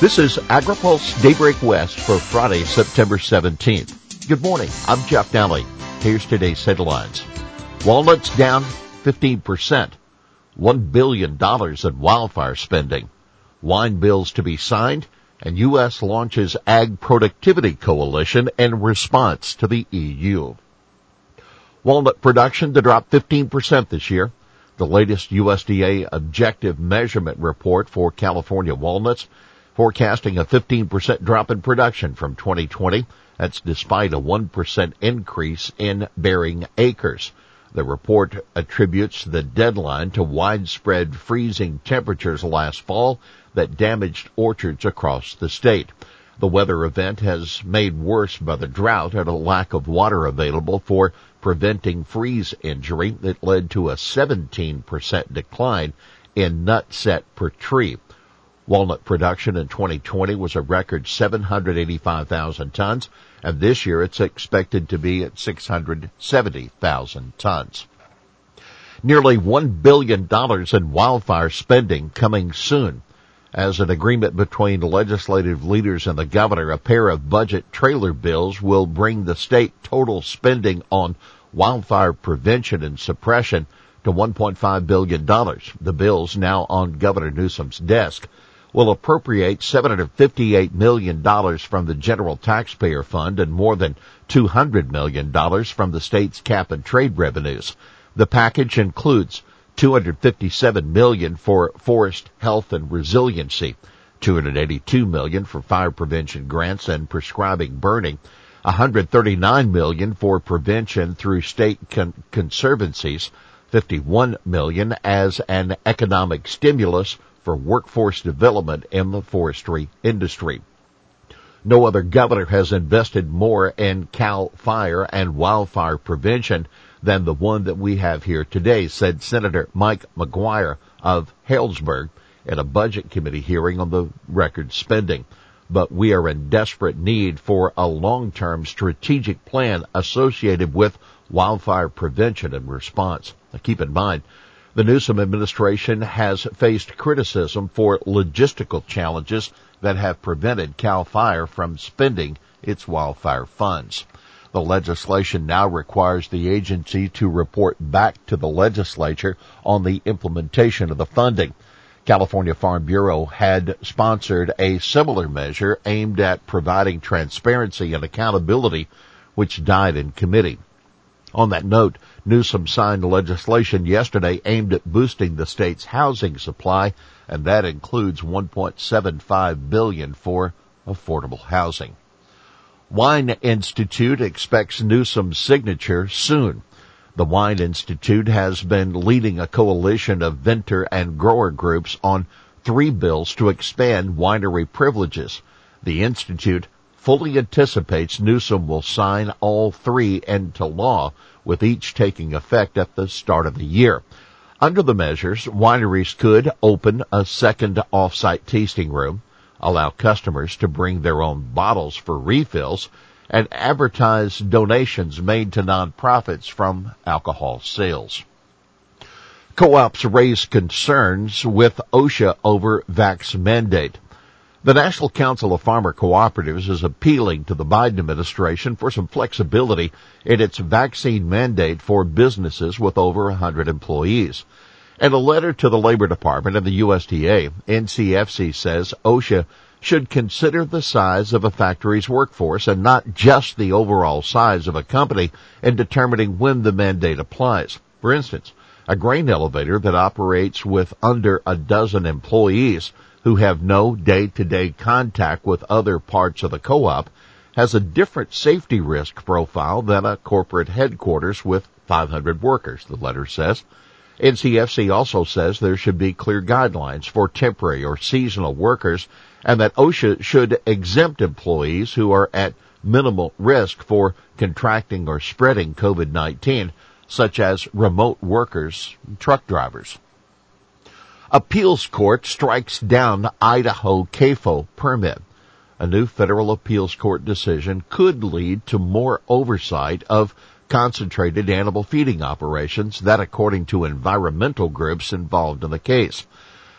This is AgriPulse Daybreak West for Friday, September 17th. Good morning. I'm Jeff Nalley. Here's today's headlines. Walnuts down 15%. $1 billion in wildfire spending. Wine bills to be signed and U.S. launches Ag Productivity Coalition in response to the EU. Walnut production to drop 15% this year. The latest USDA objective measurement report for California walnuts forecasting a 15% drop in production from 2020. That's despite a 1% increase in bearing acres. The report attributes the deadline to widespread freezing temperatures last fall that damaged orchards across the state. The weather event has made worse by the drought and a lack of water available for preventing freeze injury that led to a 17% decline in nut set per tree. Walnut production in 2020 was a record 785,000 tons, and this year it's expected to be at 670,000 tons. Nearly $1 billion in wildfire spending coming soon as an agreement between legislative leaders and the governor, a pair of budget trailer bills will bring the state total spending on wildfire prevention and suppression to $1.5 billion. The bills now on Governor Newsom's desk will appropriate $758 million from the general taxpayer fund and more than $200 million from the state's cap and trade revenues. The package includes 257 million for forest health and resiliency, 282 million for fire prevention grants and prescribing burning, 139 million for prevention through state con- conservancies, 51 million as an economic stimulus for workforce development in the forestry industry. No other governor has invested more in CAL FIRE and wildfire prevention than the one that we have here today, said Senator Mike McGuire of Healdsburg at a budget committee hearing on the record spending. But we are in desperate need for a long-term strategic plan associated with wildfire prevention and response. Now keep in mind, the Newsom administration has faced criticism for logistical challenges that have prevented CAL FIRE from spending its wildfire funds. The legislation now requires the agency to report back to the legislature on the implementation of the funding. California Farm Bureau had sponsored a similar measure aimed at providing transparency and accountability, which died in committee. On that note, Newsom signed legislation yesterday aimed at boosting the state's housing supply, and that includes 1.75 billion for affordable housing. Wine Institute expects Newsom's signature soon. The Wine Institute has been leading a coalition of vintner and grower groups on three bills to expand winery privileges. The Institute fully anticipates Newsom will sign all three into law, with each taking effect at the start of the year. Under the measures, wineries could open a second off-site tasting room, allow customers to bring their own bottles for refills, and advertise donations made to nonprofits from alcohol sales. Co-ops raise concerns with OSHA over vax mandate. The National Council of Farmer Cooperatives is appealing to the Biden administration for some flexibility in its vaccine mandate for businesses with over 100 employees. In a letter to the Labor Department and the USDA, NCFC says OSHA should consider the size of a factory's workforce and not just the overall size of a company in determining when the mandate applies. For instance, a grain elevator that operates with under a dozen employees who have no day-to-day contact with other parts of the co-op has a different safety risk profile than a corporate headquarters with 500 workers, the letter says. NCFC also says there should be clear guidelines for temporary or seasonal workers and that OSHA should exempt employees who are at minimal risk for contracting or spreading COVID-19, such as remote workers, truck drivers. Appeals court strikes down Idaho CAFO permit. A new federal appeals court decision could lead to more oversight of concentrated animal feeding operations, that according to environmental groups involved in the case.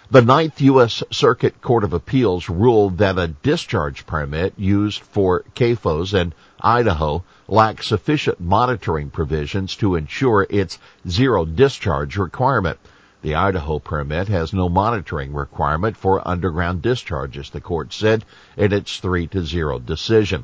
The Ninth U.S. Circuit Court of Appeals ruled that a discharge permit used for CAFOs in Idaho lacks sufficient monitoring provisions to ensure its zero discharge requirement. The Idaho permit has no monitoring requirement for underground discharges, the court said in its 3 to 0 decision.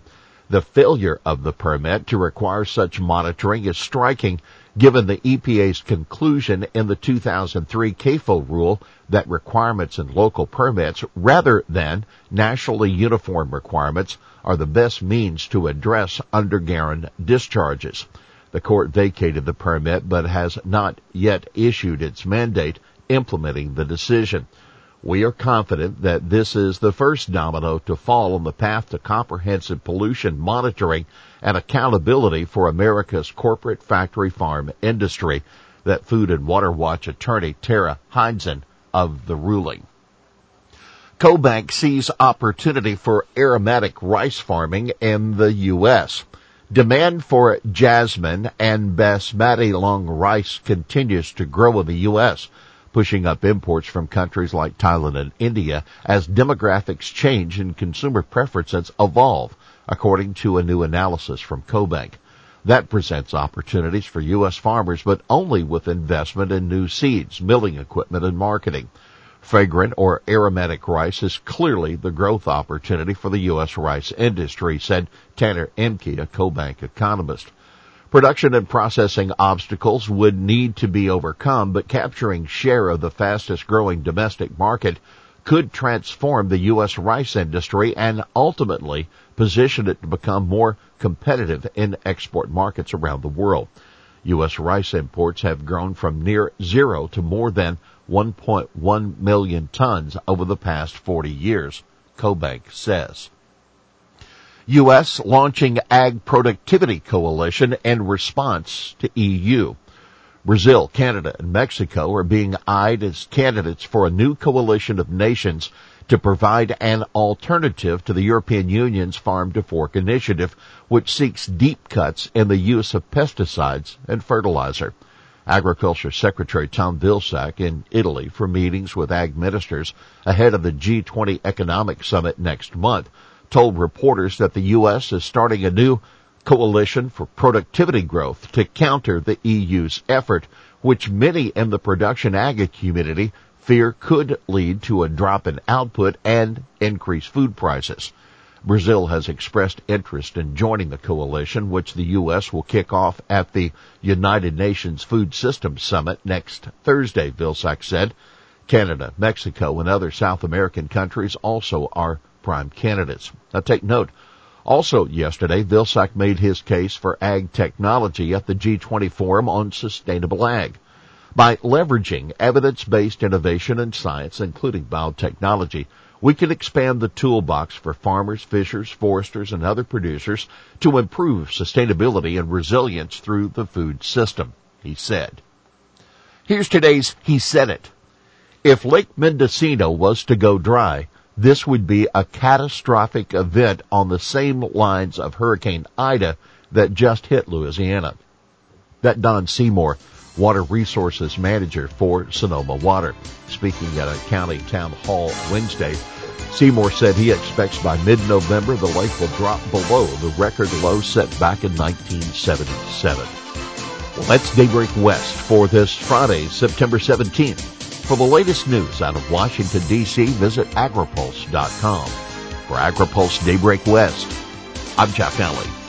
The failure of the permit to require such monitoring is striking given the EPA's conclusion in the 2003 CAFO rule that requirements in local permits rather than nationally uniform requirements are the best means to address underground discharges. The court vacated the permit but has not yet issued its mandate implementing the decision. We are confident that this is the first domino to fall on the path to comprehensive pollution monitoring and accountability for America's corporate factory farm industry, that Food and Water Watch attorney Tarah Heinzen of the ruling. CoBank sees opportunity for aromatic rice farming in the U.S. Demand for jasmine and basmati long rice continues to grow in the U.S pushing up imports from countries like Thailand and India as demographics change and consumer preferences evolve, according to a new analysis from CoBank. That presents opportunities for U.S. farmers, but only with investment in new seeds, milling equipment, and marketing. Fragrant or aromatic rice is clearly the growth opportunity for the U.S. rice industry, said Tanner Ehmke, a CoBank economist. Production and processing obstacles would need to be overcome, but capturing share of the fastest growing domestic market could transform the U.S. rice industry and ultimately position it to become more competitive in export markets around the world. U.S. rice imports have grown from near zero to more than 1.1 million tons over the past 40 years, CoBank says. U.S. launching Ag Productivity Coalition in response to EU. Brazil, Canada, and Mexico are being eyed as candidates for a new coalition of nations to provide an alternative to the European Union's Farm to Fork initiative, which seeks deep cuts in the use of pesticides and fertilizer. Agriculture Secretary Tom Vilsack in Italy for meetings with ag ministers ahead of the G20 economic summit next month told reporters that the U.S. is starting a new coalition for productivity growth to counter the EU's effort, which many in the production ag community fear could lead to a drop in output and increased food prices. Brazil has expressed interest in joining the coalition, which the U.S. will kick off at the United Nations Food Systems Summit next Thursday, Vilsack said. Canada, Mexico, and other South American countries also are prime candidates. Now take note. Also yesterday, Vilsack made his case for ag technology at the G20 Forum on Sustainable Ag. By leveraging evidence-based innovation and science, including biotechnology, we can expand the toolbox for farmers, fishers, foresters, and other producers to improve sustainability and resilience through the food system, he said. Here's today's He Said It. If Lake Mendocino was to go dry, this would be a catastrophic event on the same lines of Hurricane Ida that just hit Louisiana. That Don Seymour, Water Resources Manager for Sonoma Water, speaking at a county town hall Wednesday, Seymour said he expects by mid-November the lake will drop below the record low set back in 1977. Well, that's Daybreak West for this Friday, September 17th. For the latest news out of Washington, D.C., visit agripulse.com. For AgriPulse Daybreak West, I'm Jeff Nalley.